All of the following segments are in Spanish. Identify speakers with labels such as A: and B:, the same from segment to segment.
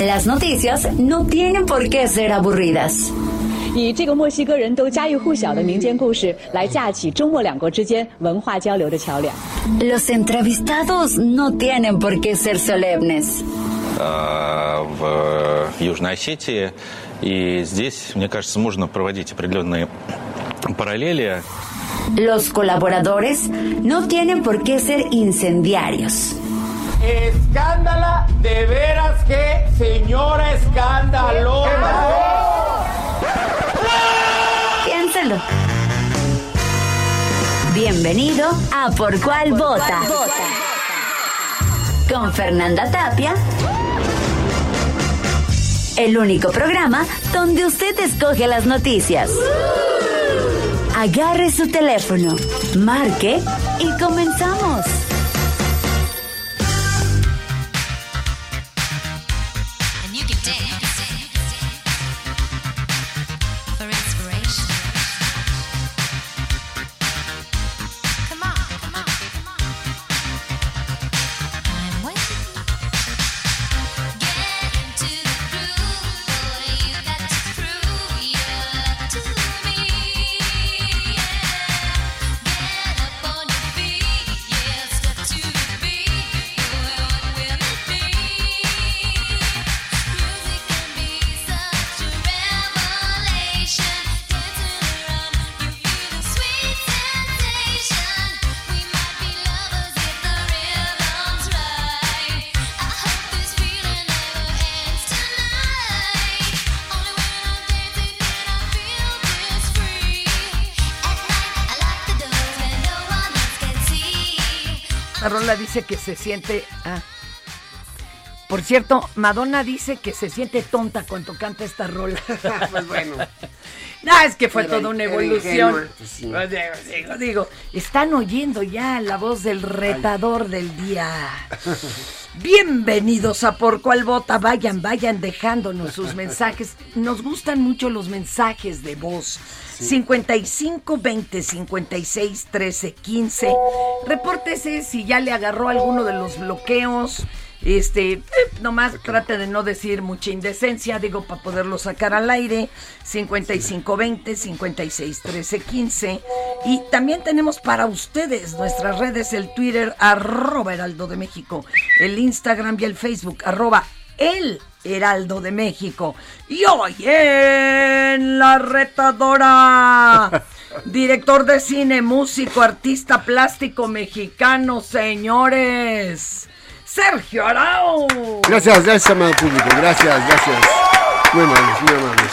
A: Las noticias no tienen por qué ser aburridas.
B: 以这个墨西哥人都家喻户晓的民间故事来架起中墨两国之间文化交流的桥梁。
A: Los entrevistados no tienen por qué ser solemnes.
C: э, в Южной Осетии. И здесь, мне кажется, можно проводить определенные параллели.
A: Los colaboradores no tienen por qué ser incendiarios.
D: Escándala, de veras que señora escandalosa.
A: Piénselo. Bienvenido a Por Cuál Vota. Con Fernanda Tapia. El único programa donde usted escoge las noticias. Agarre su teléfono, marque y comenzamos.
E: Dice que se siente. ah. Por cierto, Madonna dice que se siente tonta cuando canta esta rola.
F: Pues bueno.
E: No, es que fue
F: Era-
E: toda una evolución.
F: pues sí.
E: Digo, digo, están oyendo ya la voz del retador del día. Bienvenidos a Por Cuál Vota. Vayan, vayan dejándonos sus mensajes. Nos gustan mucho los mensajes de voz. 55 20 56 13 15. Repórtese si ya le agarró alguno de los bloqueos. Este, eh, nomás trate de no decir mucha indecencia, digo, para poderlo sacar al aire. 5520 56 13 15. Y también tenemos para ustedes nuestras redes, el Twitter, arroba Heraldo de México, el Instagram y el Facebook, arroba el Heraldo de México. Y hoy en La Retadora. Director de cine, músico, artista plástico mexicano, señores. Sergio Arau.
F: Gracias, gracias, amado público. Gracias, gracias. Muy amables, muy amables.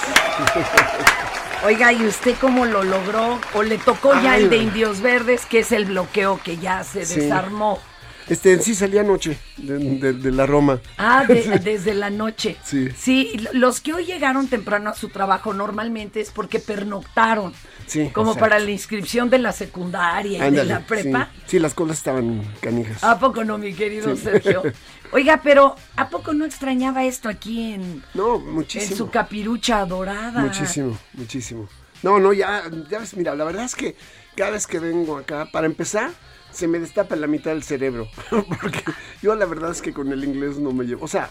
E: Oiga, ¿y usted cómo lo logró? ¿O le tocó ya
F: Ay,
E: el de. Indios Verdes, que es el bloqueo que ya se
F: Sí.
E: desarmó?
F: Este, sí salí anoche de, de- de la Roma.
E: Ah, de- desde la noche.
F: Sí.
E: Sí, los que hoy llegaron temprano a su trabajo normalmente es porque pernoctaron.
F: Sí,
E: Como
F: exacto.
E: para la inscripción de la secundaria y de la prepa.
F: Sí, Sí, las colas estaban canijas.
E: ¿A poco no, mi querido
F: Sí.
E: Sergio? Oiga, pero ¿a poco no extrañaba esto aquí en,
F: No,
E: en
F: muchísimo.
E: su capirucha dorada?
F: Muchísimo, muchísimo. No, no, ya, ya ves, mira, la verdad es que cada vez que vengo acá, para empezar, se me destapa la mitad del cerebro. Porque yo la verdad es que con el inglés no me llevo. O sea,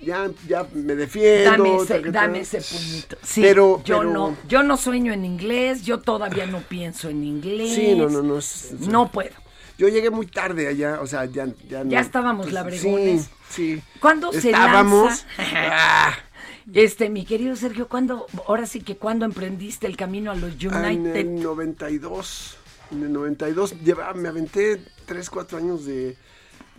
F: ya, ya me defiendo.
E: Dame ese, dame ese puñito. Sí,
F: Pero-
E: yo
F: pero-
E: no, yo no sueño en inglés, yo todavía no pienso en inglés.
F: Sí, no, no, no. es- es-
E: No puedo.
F: Yo llegué muy tarde allá, o sea, ya, ya no.
E: Ya estábamos
F: pues,
E: labregones.
F: Sí, sí.
E: ¿Cuándo se
F: Estábamos.
E: lanza? Este, mi querido Sergio, ¿cuándo, ahora sí que cuándo emprendiste el camino a los
F: Ah, En
E: United?
F: el 92. En el 92 lleva- me aventé 3, 4 años de,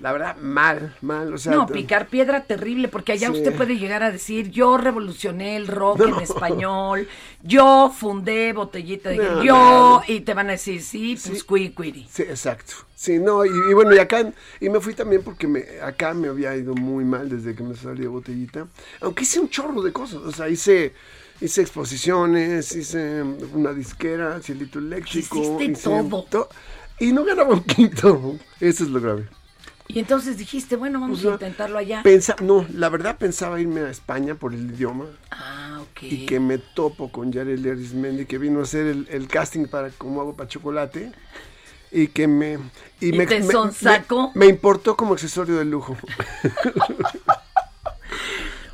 F: La verdad, mal, mal. O sea,
E: No, picar piedra terrible, porque allá
F: Sí.
E: usted puede llegar a decir, yo revolucioné el rock
F: No.
E: en español, yo fundé Botellita de
F: No,
E: Guerra", yo,
F: no,
E: y te van a decir, sí, pues
F: Sí.
E: cuicuiri.
F: Sí, exacto. Sí, no, y, y bueno, y acá, y me fui también porque me, acá me había ido muy mal desde que me salí de botellita. Aunque hice un chorro de cosas, o sea, hice, hice exposiciones, hice una disquera, cielito.
E: Hiciste
F: hice
E: todo.
F: to- y no ganaba un quinto, eso es lo grave.
E: Y entonces dijiste, bueno, vamos
F: O sea,
E: a intentarlo allá.
F: Pensa, no, la verdad pensaba irme a España por el idioma
E: Ah, ok.
F: y que me topo con Yareli Arismendi que vino a hacer el, el casting para Como hago para chocolate y que me
E: ¿Y
F: me,
E: te
F: me- me- me importó como accesorio de lujo.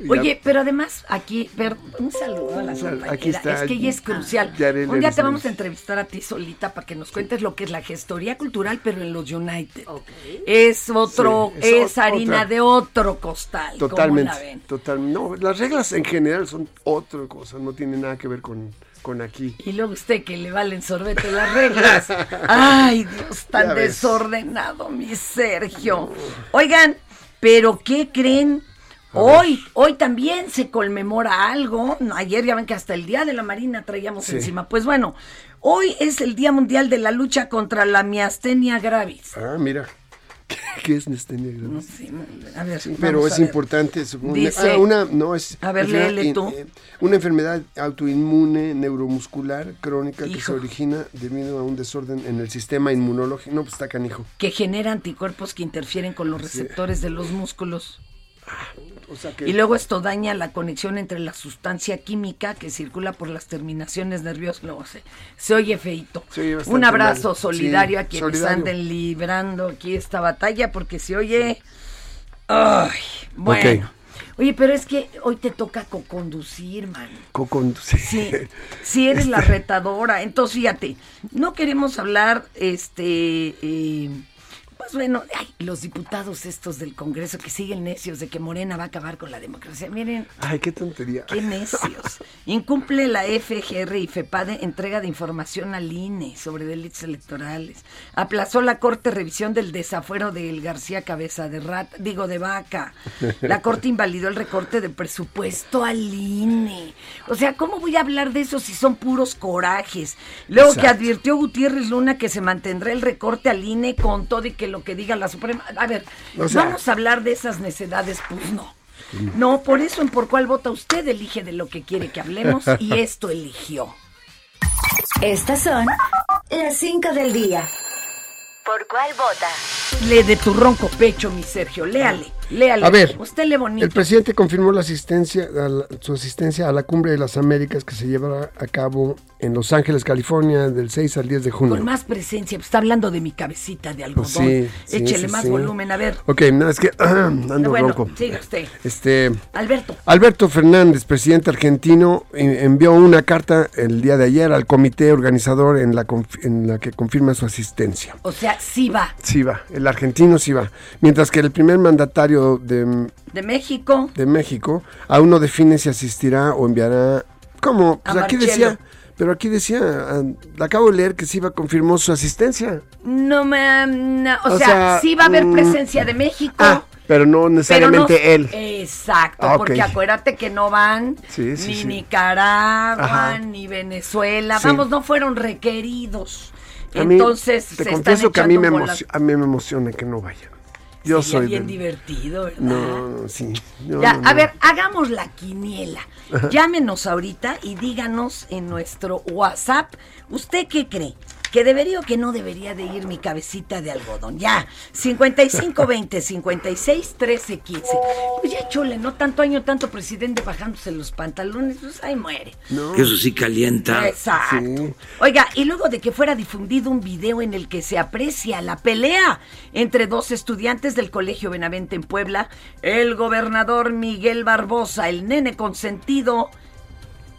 E: Oye, pero además aquí, per- un saludo a la compañera.
F: aquí está
E: es que ella es crucial.
F: Yareli
E: un día te vamos a entrevistar a ti solita para que nos cuentes lo que es la gestoría cultural, pero en los United. Es otro,
F: Sí, es
E: harina
F: otra.
E: de otro costal. ¿cómo
F: totalmente,
E: la ven?
F: total, no, las reglas en general son otra cosa, no tienen nada que ver con, con aquí.
E: Y luego usted que le valen sorbete las reglas. Ay, Dios, tan desordenado, mi Sergio. Oigan, pero ¿qué creen? Hoy, hoy también se conmemora algo. Ayer ya ven que hasta el Día de la Marina traíamos
F: Sí.
E: encima. Pues bueno, hoy es el Día Mundial de la Lucha contra la Miastenia Gravis.
F: Ah, mira, ¿qué, qué es Nestenia gravis?
E: No sé, a ver,
F: Pero es
E: a ver.
F: importante, supongo.
E: Dice-
F: Ah, una, no, es
E: A ver, léele tú.
F: eh, una enfermedad autoinmune neuromuscular crónica que se origina debido a un desorden en el sistema inmunológico. No, pues está canijo.
E: Que genera anticuerpos que interfieren con los receptores de los músculos.
F: O sea que
E: Y luego esto daña la conexión entre la sustancia química que circula por las terminaciones nerviosas. Luego se, se oye feito.
F: Se oye bastante
E: Un abrazo
F: mal.
E: solidario
F: Sí,
E: a quienes
F: solidario.
E: anden librando aquí esta batalla porque se oye... Ay, bueno. Oye, pero es que hoy te toca co-conducir, man.
F: co-conduce.
E: Sí, sí eres la retadora. Entonces, fíjate, no queremos hablar, este, eh, pues bueno, ay, los diputados estos del Congreso que siguen necios de que Morena va a acabar con la democracia. Miren,
F: Ay, qué tontería.
E: qué necios. Incumple la FGR y FEPADE entrega de información al INE sobre delitos electorales. Aplazó la Corte revisión del desafuero del García Cabeza de Rata, digo de Vaca. La Corte invalidó el recorte de presupuesto al INE. O sea, ¿cómo voy a hablar de eso si son puros corajes? Luego que advirtió Gutiérrez Luna que se mantendrá el recorte al INE con todo y que lo que diga la Suprema. A ver,
F: O sea-
E: vamos a hablar de esas necedades, pues no. No, por eso en por cuál vota usted elige de lo que quiere que hablemos y esto eligió.
A: Estas son las 5 del día. ¿Por cuál vota?
E: Le de tu ronco pecho, mi Sergio, léale, léale.
F: A ver,
E: bonito.
F: El presidente confirmó la asistencia, la- su asistencia a la Cumbre de las Américas que se llevará a cabo en Los Ángeles, California, del 6 al 10 de junio.
E: Con más presencia, pues, está hablando de mi cabecita de algodón.
F: Sí, sí,
E: Échele
F: sí,
E: más volumen, a ver.
F: Ok, no, es que ando
E: bueno,
F: ronco.
E: siga usted.
F: Este,
E: Alberto,
F: Alberto Fernández, presidente argentino, en- envió una carta el día de ayer al comité organizador en la, en la que confirma su asistencia.
E: o sea, sí va.
F: Sí va, el argentino sí va. Mientras que el primer mandatario de,
E: De México,
F: de México aún no define si asistirá o enviará... ¿Cómo? Pues
E: A
F: aquí decía... Pero aquí decía, ah, acabo de leer que sí va confirmó su asistencia.
E: no me... no, o,
F: O
E: sea,
F: sea,
E: sí va a haber
F: mm,
E: presencia de México.
F: Ah, pero no
E: Pero
F: necesariamente
E: no-
F: él.
E: Exacto,
F: Ah,
E: porque acuérdate que no van
F: Sí, sí,
E: ni
F: sí.
E: Nicaragua,
F: Ajá.
E: ni Venezuela. Vamos, no fueron requeridos.
F: A mí,
E: Entonces,
F: te
E: se están
F: confieso que a mí, me a mí me emociona que no vayan. Yo
E: Sería
F: soy
E: bien divertido, ¿verdad?
F: No, no, sí. No,
E: Ya,
F: no,
E: a ver, hagamos la quiniela. Llámenos ahorita y díganos en nuestro WhatsApp, ¿usted qué cree? ¿Que debería o que no debería de ir mi cabecita de algodón? Ya, 5520 56 13 15. Pues ya chole, no tanto año, tanto presidente bajándose los pantalones, pues ahí muere.
G: Que eso sí calienta.
E: Exacto.
F: Sí.
E: Oiga, y luego de que fuera difundido un video en el que se aprecia la pelea entre dos estudiantes del Colegio Benavente en Puebla, el gobernador Miguel Barbosa, el nene consentido,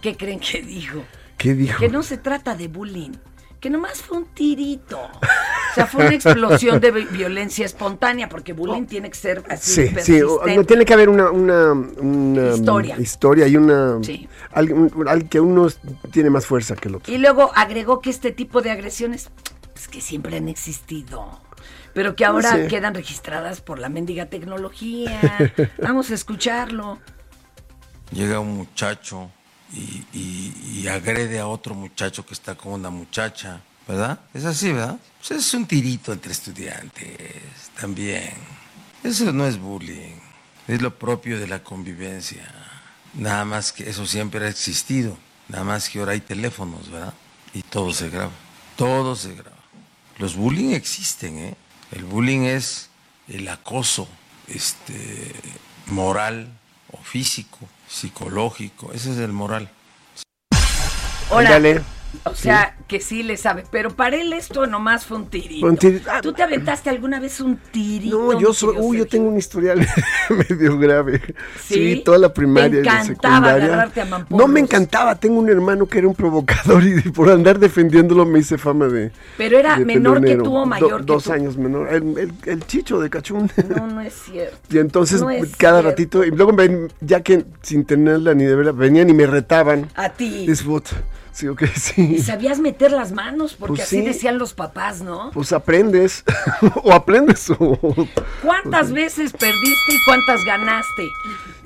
E: ¿qué creen que dijo?
F: ¿Qué dijo?
E: Que no se trata de bullying, que nomás fue un tirito. O sea, fue una explosión de vi- violencia espontánea, porque bullying tiene que ser así
F: Sí, sí, no tiene que haber una, una, una,
E: Historia.
F: historia y una
E: Sí.
F: al- un- al que uno tiene más fuerza que el otro.
E: Y luego agregó que este tipo de agresiones, pues que siempre han existido. pero que ahora
F: sé.
E: quedan registradas por la mendiga tecnología. Vamos a escucharlo.
H: llega un muchacho y, agrede a otro muchacho que está con una muchacha, ¿verdad? Es así, ¿verdad? Pues es un tirito entre estudiantes, también. Eso no es bullying, es lo propio de la convivencia. Nada más que eso siempre ha existido, nada más que ahora hay teléfonos, ¿verdad? Y todo se graba, todo se graba. Los bullying existen, ¿eh? El bullying es el acoso, este, moral o físico, psicológico, ese es el moral.
E: Hola.
F: Ándale.
E: O sea, que sí le sabe, pero para él esto nomás fue un tirito.
F: Fue un tirito. Ah,
E: ¿Tú te aventaste alguna vez un tirito?
F: No, yo soy, uy, yo tengo un historial medio grave.
E: ¿Sí?
F: Sí, toda la primaria
E: ¿Te
F: y la
E: encantaba
F: secundaria.
E: agarrarte a mamporros?
F: No me encantaba, tengo un hermano que era un provocador y por andar defendiéndolo me hice fama de.
E: Pero era
F: de
E: menor que tú o
F: Do-
E: mayor que
F: Dos
E: tú.
F: años menor, el, el- el chicho de cachún.
E: No, no es cierto.
F: Y entonces
E: No
F: cada
E: cierto.
F: ratito, y luego ven, ya que sin tenerla ni de verla, venían y me retaban.
E: A ti.
F: Es. Sí, ok,
E: Y
F: sí.
E: sabías meter las manos, porque
F: Pues
E: así
F: sí.
E: decían los papás, ¿no?
F: Pues aprendes. o aprendes o.
E: ¿Cuántas veces perdiste y cuántas ganaste?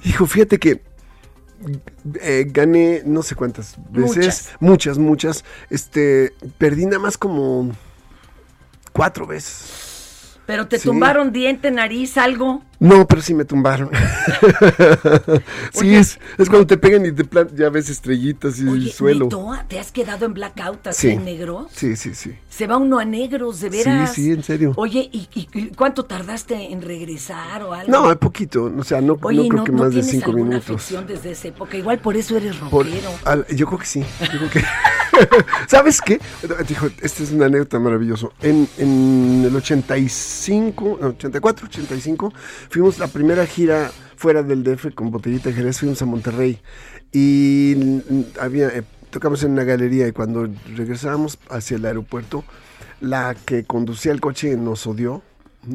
F: Hijo, fíjate que eh, gané no sé cuántas veces, muchas. muchas, Este, perdí nada más como cuatro veces.
E: Pero te
F: Sí.
E: tumbaron diente, nariz, algo.
F: No, pero sí me tumbaron. sí,
E: Oye.
F: es, es cuando te pegan y te plan- ya ves estrellitas y
E: Oye,
F: el suelo.
E: ¿neta? ¿te has quedado en blackout así
F: Sí.
E: en negro?
F: Sí, sí, sí.
E: Se va uno a negros, de veras.
F: Sí, sí, en serio.
E: Oye, ¿y, cuánto tardaste en regresar o algo?
F: No, poquito, o sea, no,
E: Oye,
F: no
E: ¿y
F: creo
E: no,
F: que
E: no
F: más de cinco minutos.
E: afección desde esa época? Igual por eso eres
F: Por-
E: rockero.
F: al- yo creo que sí. yo creo que- ¿Sabes qué? Dijo, esta es una anécdota maravillosa. En, en el 85, no, 84, 85, fuimos la primera gira fuera del DF con Botellita de Jerez, fuimos a Monterrey. Y había, eh, tocamos en una galería y cuando regresábamos hacia el aeropuerto, la que conducía el coche nos odió.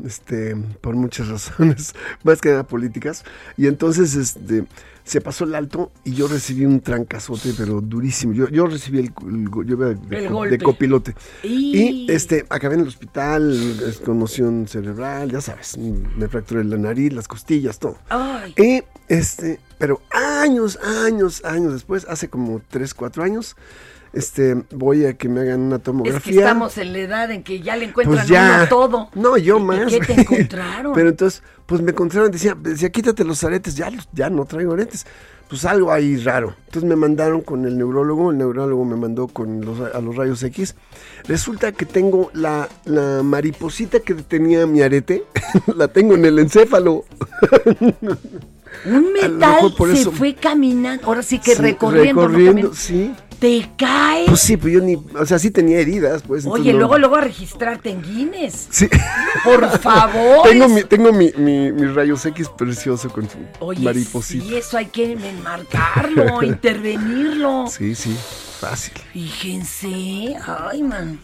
F: Este, por muchas razones, más que nada políticas. Y entonces, este, se pasó el alto y yo recibí un trancazote, pero durísimo. Yo, yo recibí el, el yo de,
E: El
F: co-
E: golpe.
F: de copilote.
E: Y-
F: Y este, acabé en el hospital, conmoción cerebral, ya sabes, me fracturé la nariz, las costillas, todo.
E: Ay,
F: Y este, pero años, años, años después, hace como 3, 4 años, este, voy a que me hagan una
E: es
F: tomografía.
E: que estamos en la edad en que ya le encuentran
F: Pues ya.
E: a uno todo.
F: No, yo
E: ¿Y- y
F: más.
E: ¿Qué te encontraron?
F: Pero entonces, pues me encontraron, decía, decía, quítate los aretes, ya, ya no traigo aretes. Pues algo ahí raro. Entonces me mandaron con el neurólogo, el neurólogo me mandó con los, a los rayos X. Resulta que tengo la, la mariposita que tenía mi arete, la tengo en el encéfalo.
E: Un metal se fue caminando, ahora sí que
F: Sí,
E: recorriendo.
F: recorriendo, sí.
E: Te cae.
F: Pues sí, pues yo ni, o sea, sí tenía heridas, pues.
E: Oye,
F: no-
E: luego, luego a registrarte en Guinness.
F: Sí.
E: Por favor.
F: tengo mi, tengo mi, mi, mi rayos X precioso con su
E: Oye,
F: mariposita.
E: sí, eso hay que enmarcarlo, intervenirlo.
F: Sí, sí, fácil.
E: Fíjense, ay man.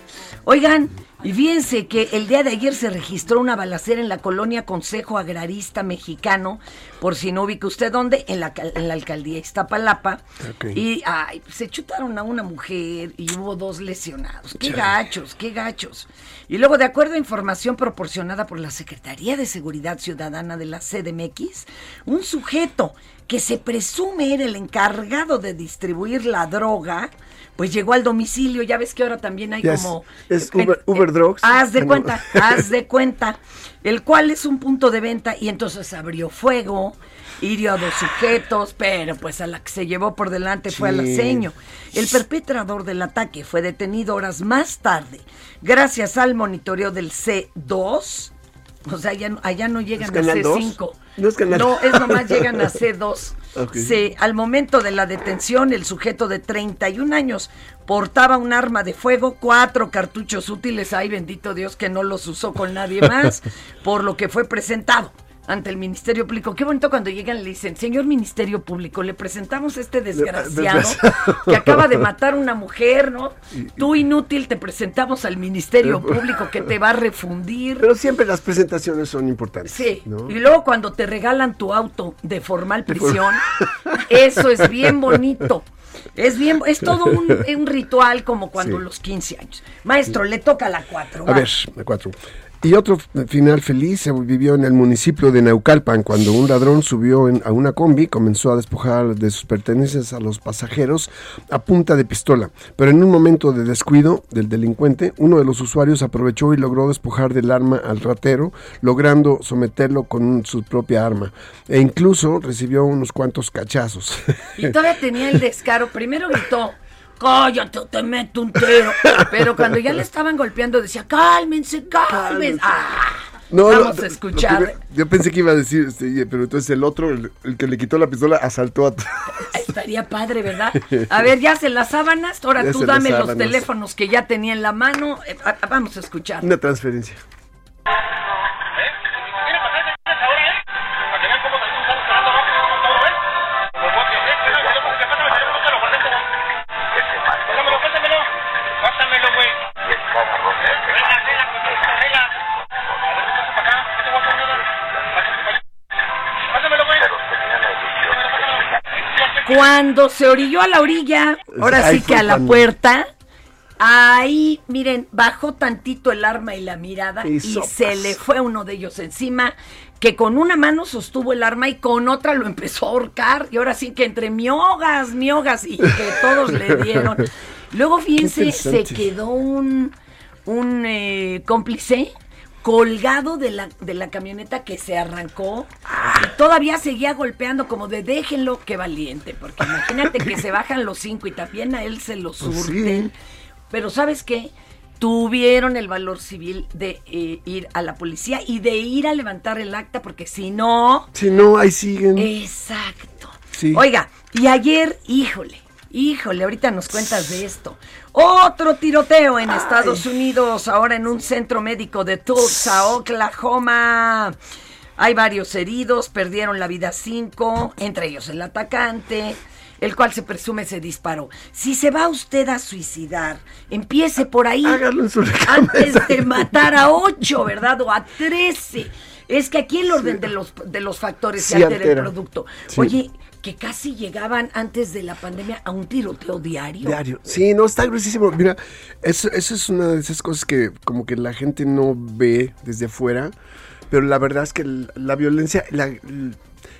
E: Oigan, y fíjense que el día de ayer se registró una balacera en la colonia Consejo Agrarista Mexicano, por si no ubica usted dónde, en la, en la alcaldía Iztapalapa. Y ay, se chutaron a una mujer y hubo dos lesionados. Qué gachos, qué gachos. Y luego, de acuerdo a información proporcionada por la Secretaría de Seguridad Ciudadana de la CDMX, un sujeto que se presume era el encargado de distribuir la droga, pues llegó al domicilio. Ya ves que ahora también hay como.
F: es Uber- Uber Drugs.
E: Haz de cuenta, haz de cuenta. El cual es un punto de venta y entonces abrió fuego, hirió a dos sujetos, pero pues a la que se llevó por delante fue al aceño. El perpetrador del ataque fue detenido horas más tarde, gracias al monitoreo del C2. O sea, allá, no- allá no llegan a
F: Canal dos?
E: C5.
F: No es Canal-
E: No, es nomás llegan a C2.
F: Ok.
E: Sí, al momento de la detención, el sujeto de 31 años portaba un arma de fuego, cuatro cartuchos útiles, ay bendito Dios que no los usó con nadie más, por lo que fue presentado ante el Ministerio Público. Qué bonito cuando llegan y le dicen, señor Ministerio Público, le presentamos a este desgraciado
F: desgraciado.
E: que acaba de matar a una mujer, ¿no? Tú inútil, te presentamos al Ministerio Público que te va a refundir.
F: Pero siempre las presentaciones son importantes.
E: Sí,
F: ¿no?
E: y luego cuando te regalan tu auto de formal prisión, eso es bien bonito. Es bien, es todo un, un ritual como cuando
F: Sí.
E: los 15 años. Maestro, le toca la 4.
F: A ver, a cuatro. Y otro final feliz se vivió en el municipio de Naucalpan cuando un ladrón subió en- a una combi, comenzó a despojar de sus pertenencias a los pasajeros a punta de pistola. Pero en un momento de descuido del delincuente, uno de los usuarios aprovechó y logró despojar del arma al ratero, logrando someterlo con su propia arma. E incluso recibió unos cuantos cachazos.
E: Y todavía tenía el descaro. Primero gritó, cállate, te meto un tiro. Pero cuando ya le estaban golpeando decía, cálmense, cálmense. Ah,
F: No,
E: Vamos
F: no,
E: a escuchar.
F: yo pensé que iba a decir, este, pero entonces el otro, el, el que le quitó la pistola, asaltó a...
E: Estaría padre, ¿verdad? A ver, ya se las sábanas. Ahora
F: Ya
E: tú dame los teléfonos que ya tenía en la mano. Eh, a- a- vamos a escuchar.
F: Una transferencia.
E: Cuando se orilló a la orilla, ahora
F: Ahí
E: sí que a la
F: cuando-
E: puerta, ahí, miren, bajó tantito el arma y la mirada
F: Y
E: se le fue uno de ellos encima, que con una mano sostuvo el arma y con otra lo empezó a ahorcar. Y ahora sí que entre miogas, miogas, y que todos le dieron. Luego, fíjense, se quedó un, un eh, cómplice colgado de la, de la camioneta que se arrancó y todavía seguía golpeando como de déjenlo, qué valiente, porque imagínate que se bajan los cinco y también a él se lo
F: Pues sí.
E: surten. Pero ¿sabes qué? Tuvieron el valor civil de eh, ir a la policía y de ir a levantar el acta, porque si no...
F: Si no, ahí siguen.
E: Exacto.
F: Sí.
E: Oiga, y ayer, híjole, híjole, ahorita nos cuentas de esto. Otro tiroteo en Estados Unidos, ahora en un centro médico de Tulsa, Oklahoma. Hay varios heridos, perdieron la vida cinco, entre ellos el atacante, el cual se presume se disparó. Si se va usted a suicidar, empiece por ahí.
F: Hágalo en su
E: Antes de matar a ocho, ¿verdad? O a trece. Es que aquí el orden de los de los factores
F: Sí
E: se altera,
F: altera.
E: el producto.
F: Sí.
E: Oye, que casi llegaban antes de la pandemia a un tiroteo diario.
F: Diario. Sí, no, está gruesísimo. Mira, eso, eso es una de esas cosas que como que la gente no ve desde afuera, pero la verdad es que la violencia, la-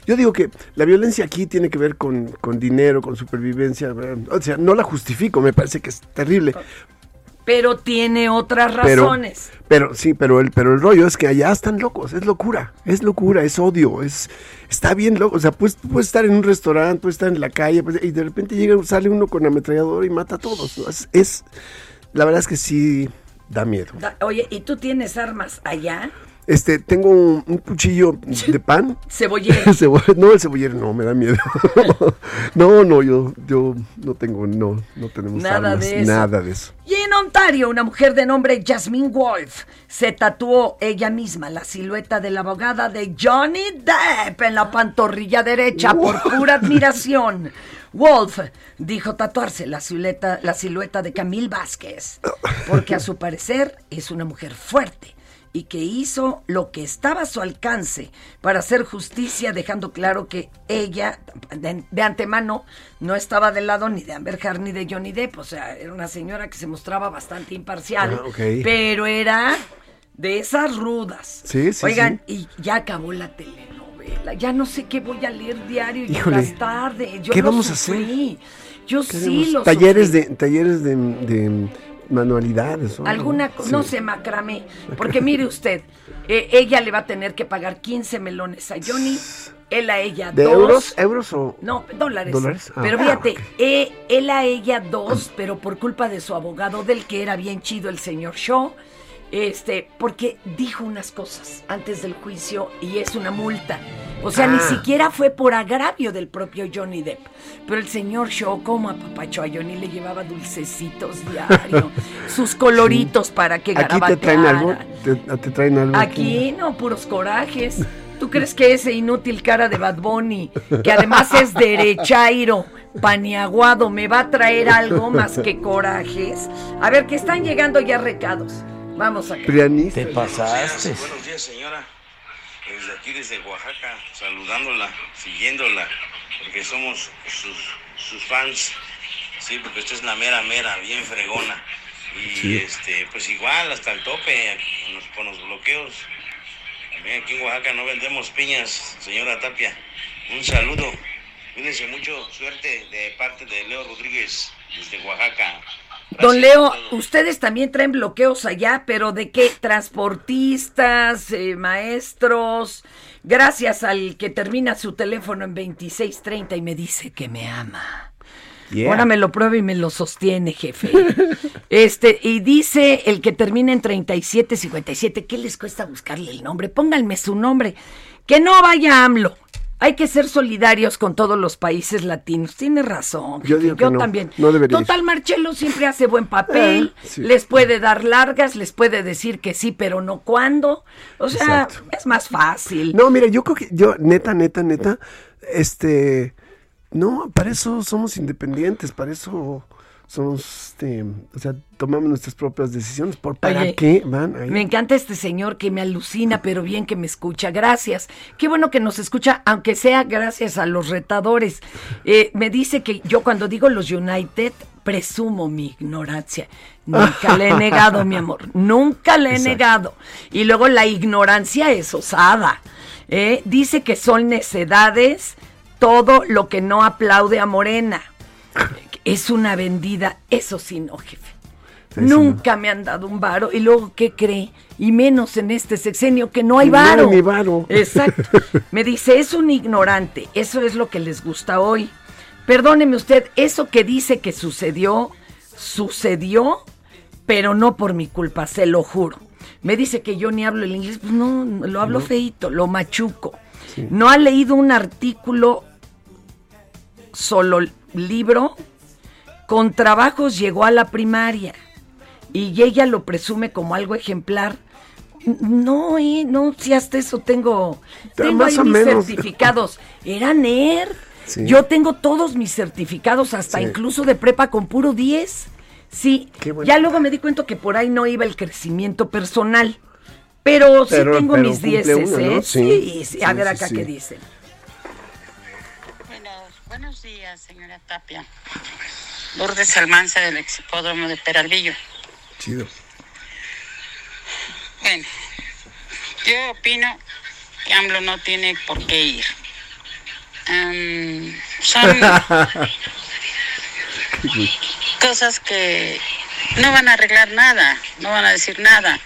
F: yo digo que la violencia aquí tiene que ver con, con dinero, con supervivencia. O sea, no la justifico, me parece que es terrible.
E: Pero tiene otras razones.
F: pero sí, pero el, pero el rollo es que allá están locos, es locura, es locura, es odio, es está bien loco. O sea, puedes, puedes estar en un restaurante, puedes estar en la calle pues, y de repente llega, sale uno con ametrallador y mata a todos. ¿no? Es, es- la verdad es que sí da miedo.
E: Da- Oye, ¿y tú tienes armas allá?
F: Este, tengo un, un cuchillo de pan.
E: Cebollero.
F: Cebo- no, el cebollero no, me da miedo. no, no, yo, yo no tengo, no, no tenemos
E: Nada
F: armas,
E: de eso.
F: nada de eso.
E: Y en Ontario, una mujer de nombre Jasmine Wolf se tatuó ella misma la silueta de la abogada de Johnny Depp en la pantorrilla derecha por pura admiración. Wolf dijo tatuarse la silueta, la silueta de Camille Vázquez, porque a su parecer es una mujer fuerte y que hizo lo que estaba a su alcance para hacer justicia, dejando claro que ella, de, de antemano, no estaba del lado ni de Amber Heard ni de Johnny Depp. O sea, era una señora que se mostraba bastante imparcial,
F: Ah, ok.
E: pero era de esas rudas.
F: Sí, sí,
E: Oigan, y ya acabó la telenovela. Ya no sé qué voy a leer diario y las tardes. Yo
F: ¿qué vamos a
E: sufrí. Yo sí
F: Queremos
E: lo
F: talleres
E: sufrí.
F: de talleres de, de manualidades. ¿o?
E: Alguna,
F: Sí.
E: no sé, macramé. Porque mire usted, eh, ella le va a tener que pagar 15 melones a Johnny, él a ella
F: ¿De
E: dos.
F: euros? ¿Euros o...?
E: No, dólares.
F: ¿Dólares? Ah,
E: pero
F: ah,
E: fíjate, eh, él a ella dos, pero por culpa de su abogado, del que era bien chido el señor Shaw, este, porque dijo unas cosas antes del juicio y es una multa. O sea, ni
F: Ah.
E: siquiera fue por agravio del propio Johnny Depp. Pero el señor Shaw, como apapachó a Johnny, le llevaba dulcecitos diario, sus coloritos para que
F: ¿Aquí te traen algo? ¿Te, te traen algo?
E: Aquí no, puros corajes. ¿Tú crees que ese inútil cara de Bad Bunny, que además es derechairo, paniaguado, me va a traer algo más que corajes? A ver, que están llegando ya recados. Vamos acá.
F: Prianista.
H: Te pasaste.
I: Buenos días, señora. Desde aquí, desde Oaxaca, saludándola, siguiéndola, porque somos sus, sus fans. Sí, porque usted es la mera, mera, bien fregona. Y
F: Sí.
I: este, pues igual, hasta el tope, con los, con los bloqueos. También aquí en Oaxaca no vendemos piñas, señora Tapia. Un saludo. Cuídense mucho, suerte de parte de Leo Rodríguez desde Oaxaca.
E: Don Leo, ustedes también traen bloqueos allá, pero ¿de qué? Transportistas, eh, maestros. Gracias al que termina su teléfono en 2630 y me dice que me ama.
F: Yeah.
E: Ahora me lo prueba y me lo sostiene, jefe. Este, y dice el que termina en 3757, ¿qué les cuesta buscarle el nombre? Pónganme su nombre. Que no vaya AMLO. Hay que ser solidarios con todos los países latinos. Tiene razón.
F: Yo que no,
E: también.
F: no debería ir.
E: Total, Marcelo siempre hace buen papel.
F: Ah, sí.
E: Les puede dar largas, les puede decir que sí, pero no cuándo. O sea,
F: Exacto.
E: es más fácil.
F: No, mira, yo creo que yo, neta, neta, neta, este, no, para eso somos independientes, para eso somos, este, o sea, tomamos nuestras propias decisiones. ¿Por para
E: Oye,
F: qué van ahí?
E: Me encanta este señor que me alucina, pero bien que me escucha. Gracias. Qué bueno que nos escucha, aunque sea gracias a los retadores. Eh, me dice que yo cuando digo los United, presumo mi ignorancia. Nunca le he negado, mi amor. Nunca le he
F: Exacto.
E: negado. Y luego la ignorancia es osada. ¿eh? Dice que son necedades todo lo que no aplaude a Morena. Es una vendida. Eso sí, no, jefe.
F: Sí, sí,
E: Nunca me han dado un varo. Y luego, ¿qué cree? Y menos en este sexenio que no hay
F: No hay
E: varo.
F: ni varo.
E: Exacto. Me dice, es un ignorante. Eso es lo que les gusta hoy. Perdóneme usted, eso que dice que sucedió, sucedió, pero no por mi culpa, se lo juro. Me dice que yo ni hablo el inglés, pues no, lo hablo feito, lo machuco. No ha leído un artículo solo libro, con trabajos llegó a la primaria y ella lo presume como algo ejemplar. No, eh, no, si hasta eso tengo, tengo
F: más
E: ahí
F: o
E: mis
F: menos.
E: certificados. Era nerd.
F: Sí.
E: Yo tengo todos mis certificados, hasta
F: Sí.
E: incluso de prepa con puro 10. Sí,
F: bueno.
E: ya luego me di cuenta que por ahí no iba el crecimiento personal. Pero sí tengo
F: pero
E: mis
F: cumple
E: 10,
F: uno,
E: ¿eh?
F: ¿no?
E: Sí,
F: Sí,
E: sí, a ver
F: sí,
E: acá
F: sí.
E: qué dicen.
J: Buenos, buenos días, señora Tapia. Lourdes Almanza del Exhipódromo de Peralvillo.
F: Chido.
J: Bueno, yo opino que AMLO no tiene por qué ir. Son cosas que no van a arreglar nada, no van a decir nada.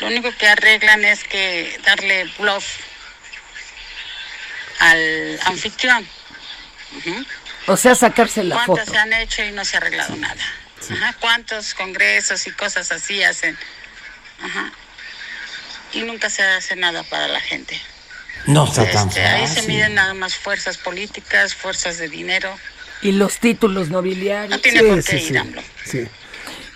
J: Lo único que arreglan es que darle bluff al anfitrión. Ujú.
E: O sea, sacarse la
J: ¿Cuántas
E: foto.
J: se han hecho y no se ha arreglado nada? Ajá, ¿Cuántos congresos y cosas así hacen? Ajá. Y nunca se hace nada para la gente.
G: No está tan
J: Este, ahí se miden nada más fuerzas políticas, fuerzas de dinero.
E: Y los títulos nobiliarios.
J: No tiene
F: Sí,
J: por
F: sí,
J: qué
F: sí.
J: ir, AMLO.
F: Sí.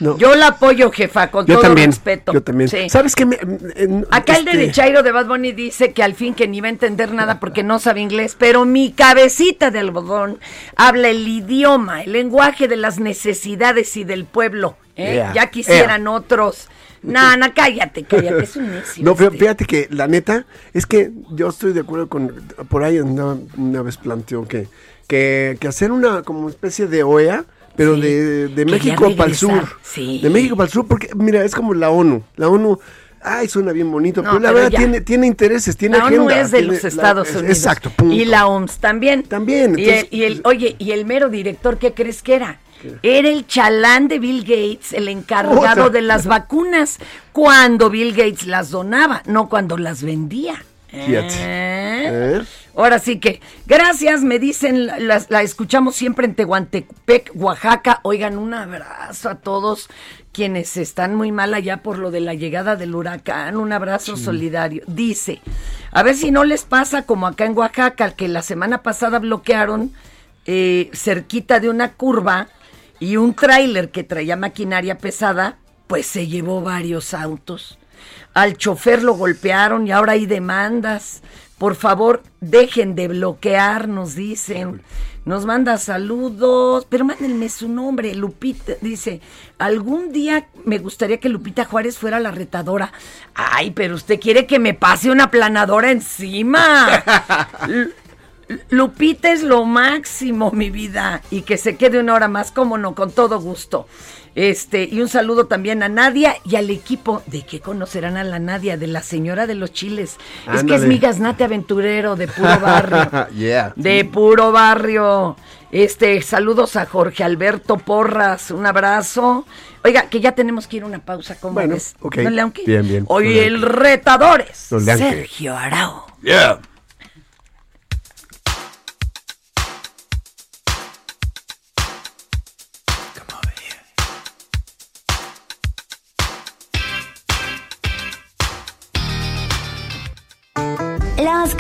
F: No.
E: Yo la apoyo, jefa, con
F: Yo
E: todo
F: también,
E: respeto.
F: yo también.
E: Sí.
F: ¿Sabes qué? Me- en-
E: Acá el de
F: este,
E: Dechairo de Bad Bunny dice que al fin que ni va a entender nada porque no sabe inglés, pero mi cabecita de algodón habla el idioma, el lenguaje de las necesidades y del pueblo. ¿eh? Ya quisieran otros. Nana, cállate, cállate, es un necio.
F: No,
E: este.
F: fíjate que la neta es que yo estoy de acuerdo con. Por ahí una vez planteó que, que, que hacer una como especie de OEA, pero
E: Sí,
F: de, de México para el sur.
E: sí.
F: De México para el sur, porque mira, es como la ONU. La ONU. Ay, suena bien bonito,
E: No,
F: pero la
E: pero
F: verdad
E: ya.
F: tiene, tiene intereses, tiene
E: la ONU es de
F: tiene
E: los Estados
F: es-
E: Unidos.
F: Exacto, punto.
E: Y la OMS también.
F: También,
E: Y el,
F: entonces-
E: y el- oye, y el mero director, ¿qué crees que era? Era el chalán de Bill Gates, el encargado
F: Otra.
E: de las vacunas, cuando Bill Gates las donaba, no cuando las vendía.
F: Fíjate.
E: ¿Eh?
F: ¿Eh?
E: Ahora sí que, gracias, me dicen, la, la- escuchamos siempre en Tehuantepec, Oaxaca. Oigan, un abrazo a todos quienes están muy mal allá por lo de la llegada del huracán. Un abrazo solidario. Dice, a ver si no les pasa como acá en Oaxaca, que la semana pasada bloquearon eh, cerquita de una curva y un tráiler que traía maquinaria pesada, pues se llevó varios autos. Al chofer lo golpearon y ahora hay demandas. Por favor, dejen de bloquear, nos dicen. Nos manda saludos, pero mándenme su nombre, Lupita. Dice, algún día me gustaría que Lupita Juárez fuera la retadora. Ay, pero usted quiere que me pase una planadora encima. Lupita es lo máximo, mi vida. Y que se quede una hora más, cómo no, con todo gusto. Este, y un saludo también a Nadia y al equipo de que conocerán a la Nadia, de la señora de los chiles. Es que es mi gaznate aventurero de puro barrio.
F: yeah.
E: De puro barrio. Este, saludos a Jorge Alberto Porras, un abrazo. Oiga, que ya tenemos que ir a una pausa, ¿cómo
F: Bueno,
E: ves?
F: ok.
E: ¿No, Leonqui?
F: Bien, bien.
E: Hoy
F: No,
E: el retador es
F: No.
E: Sergio Arau.
F: Yeah.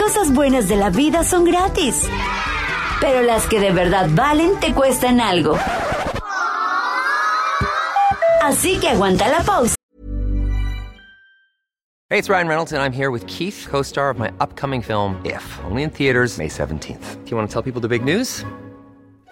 A: Cosas buenas de la vida son gratis. Pero las que de verdad valen te cuestan algo. Así que aguanta la pausa.
K: Hey, it's Ryan Reynolds, and I'm here with Keith, co star of my upcoming film, If, only in theaters, May 17th. Do you want to tell people the big news?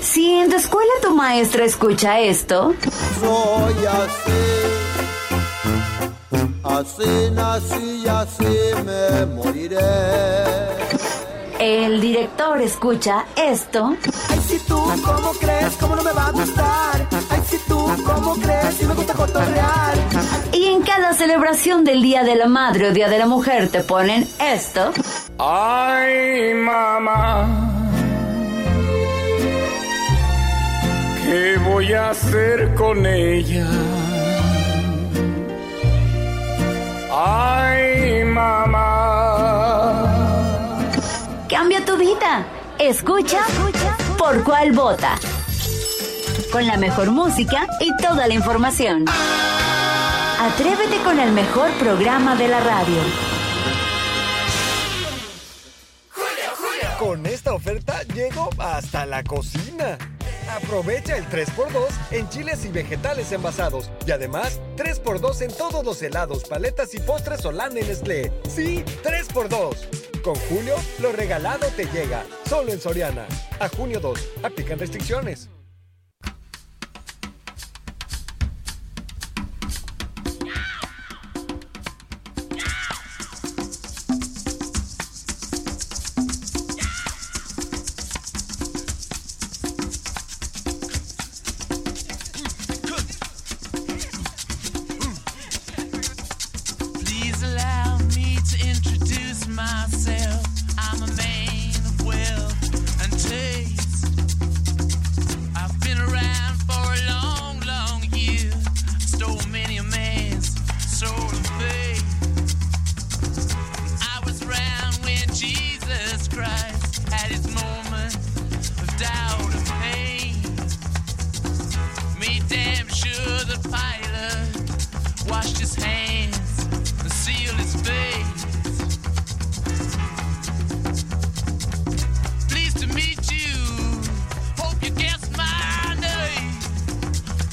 A: Si en tu escuela tu maestra escucha esto,
L: Soy así, así nací y así me moriré.
A: el director escucha esto
L: Ay, si tú, ¿cómo crees? ¿Cómo no me va a gustar? Ay, si tú, ¿cómo crees? Si me gusta cotorrear.
A: y en cada celebración del Día de la Madre o Día de la Mujer te ponen esto.
D: Ay, mamá. ¿Qué voy a hacer con ella? Ay, mamá.
A: Cambia tu vida. Escucha por cuál vota. Con la mejor música y toda la información. Atrévete con el mejor programa de la radio.
M: Con esta oferta llego hasta la cocina. Aprovecha el 3x2 en chiles y vegetales envasados. Y además, 3x2 en todos los helados, paletas y postres Holanda en Nestlé. Sí, 3x2. Con Julio, lo regalado te llega. Solo en Soriana. A junio 2. Aplican restricciones.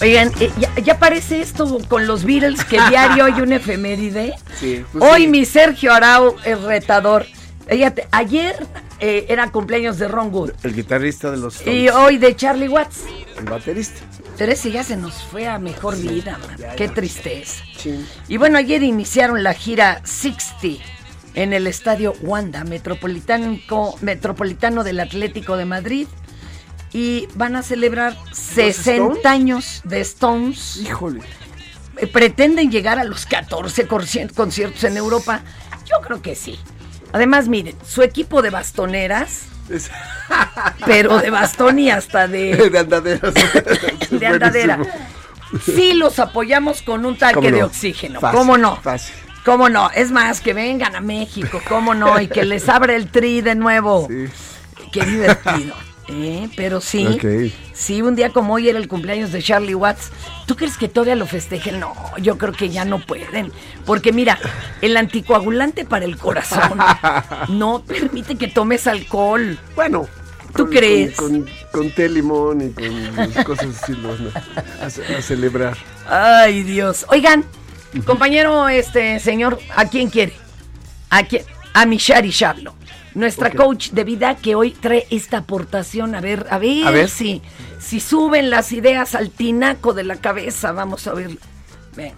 E: Oigan, eh, ya, ya parece esto con los Beatles que diario hay un efeméride.
F: Sí, pues
E: Hoy
F: sí.
E: mi Sergio Arau es retador. Fíjate, ayer eh, era cumpleaños de Ron Wood
F: El guitarrista de los
E: y hoy de Charlie Watts.
F: El baterista.
E: Pero ese ya se nos fue a mejor vida, man. Qué tristeza. Y bueno, ayer iniciaron la gira 60 en el estadio Wanda, metropolitano, metropolitano del Atlético de Madrid. Y van a celebrar 60
F: Stones?
E: años de Stones.
F: Híjole.
E: Eh, ¿Pretenden llegar a los 14 concien- conciertos en Europa? Yo creo que sí. Además, miren, su equipo de bastoneras, pero de bastón y hasta de,
F: de andaderas.
E: de andadera. Sí los apoyamos con un tanque de oxígeno.
F: Fácil,
E: ¿Cómo no?
F: Fácil.
E: ¿Cómo no? Es más, que vengan a México, ¿cómo no? Y que les abra el tri de nuevo. Qué divertido. Eh, pero sí, sí, un día como hoy era el cumpleaños de Charlie Watts. ¿Tú crees que todavía lo festejen? No, yo creo que ya no pueden. Porque mira, el anticoagulante para el corazón no permite que tomes alcohol.
F: Bueno.
E: ¿Tú
F: con-
E: crees?
F: Con, con, con té limón y con cosas así, van a, a ce- a celebrar.
E: Ay, Dios. Oigan, compañero, este señor, ¿a quién quiere? ¿A quién? A mi Shari Shablo, nuestra coach de vida que hoy trae esta aportación. A ver, a ver,
F: A ver.
E: si, si suben las ideas al tinaco de la cabeza. Vamos a ver. Ven.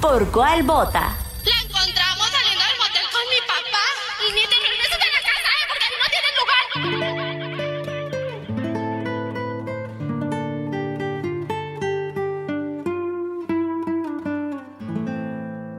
A: ¿Por cuál vota?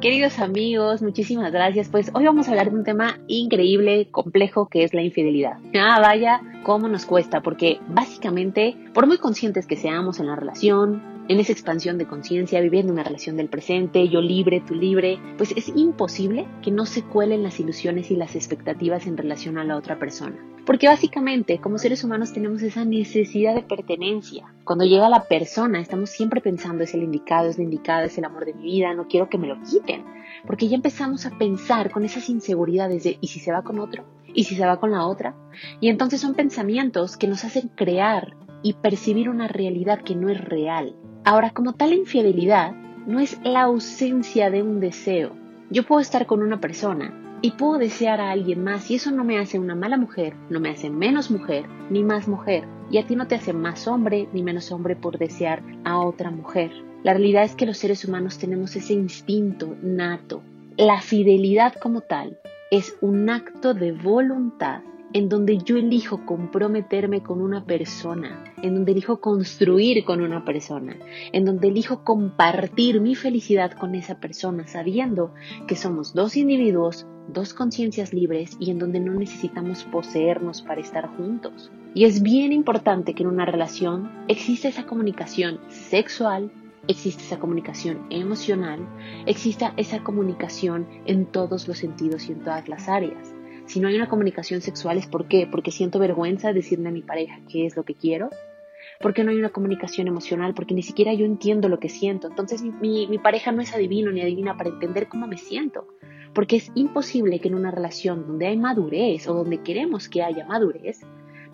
N: Queridos amigos, muchísimas gracias. Pues hoy vamos a hablar de un tema increíble, complejo, que es la infidelidad. Ah, vaya, cómo nos cuesta, porque básicamente, por muy conscientes que seamos en la relación, en esa expansión de conciencia, viviendo una relación del presente, yo libre, tú libre, pues es imposible que no se cuelen las ilusiones y las expectativas en relación a la otra persona. Porque básicamente, como seres humanos, tenemos esa necesidad de pertenencia. Cuando llega la persona, estamos siempre pensando, es el indicado, es la indicada, es el amor de mi vida, no quiero que me lo quiten. Porque ya empezamos a pensar con esas inseguridades de, ¿y si se va con otro? ¿Y si se va con la otra? Y entonces son pensamientos que nos hacen crear y percibir una realidad que no es real. Ahora, como tal infidelidad, no es la ausencia de un deseo. Yo puedo estar con una persona y puedo desear a alguien más y eso no me hace una mala mujer, no me hace menos mujer ni más mujer y a ti no te hace más hombre ni menos hombre por desear a otra mujer. La realidad es que los seres humanos tenemos ese instinto nato. La fidelidad como tal es un acto de voluntad en donde yo elijo comprometerme con una persona, en donde elijo construir con una persona, en donde elijo compartir mi felicidad con esa persona, sabiendo que somos dos individuos, dos conciencias libres y en donde no necesitamos poseernos para estar juntos. Y es bien importante que en una relación exista esa comunicación sexual, existe esa comunicación emocional, exista esa comunicación en todos los sentidos y en todas las áreas. Si no hay una comunicación sexual es ¿por qué? Porque siento vergüenza de decirle a mi pareja qué es lo que quiero. Porque no hay una comunicación emocional, porque ni siquiera yo entiendo lo que siento. Entonces mi, mi- mi pareja no es adivino ni adivina para entender cómo me siento. Porque es imposible que en una relación donde hay madurez o donde queremos que haya madurez,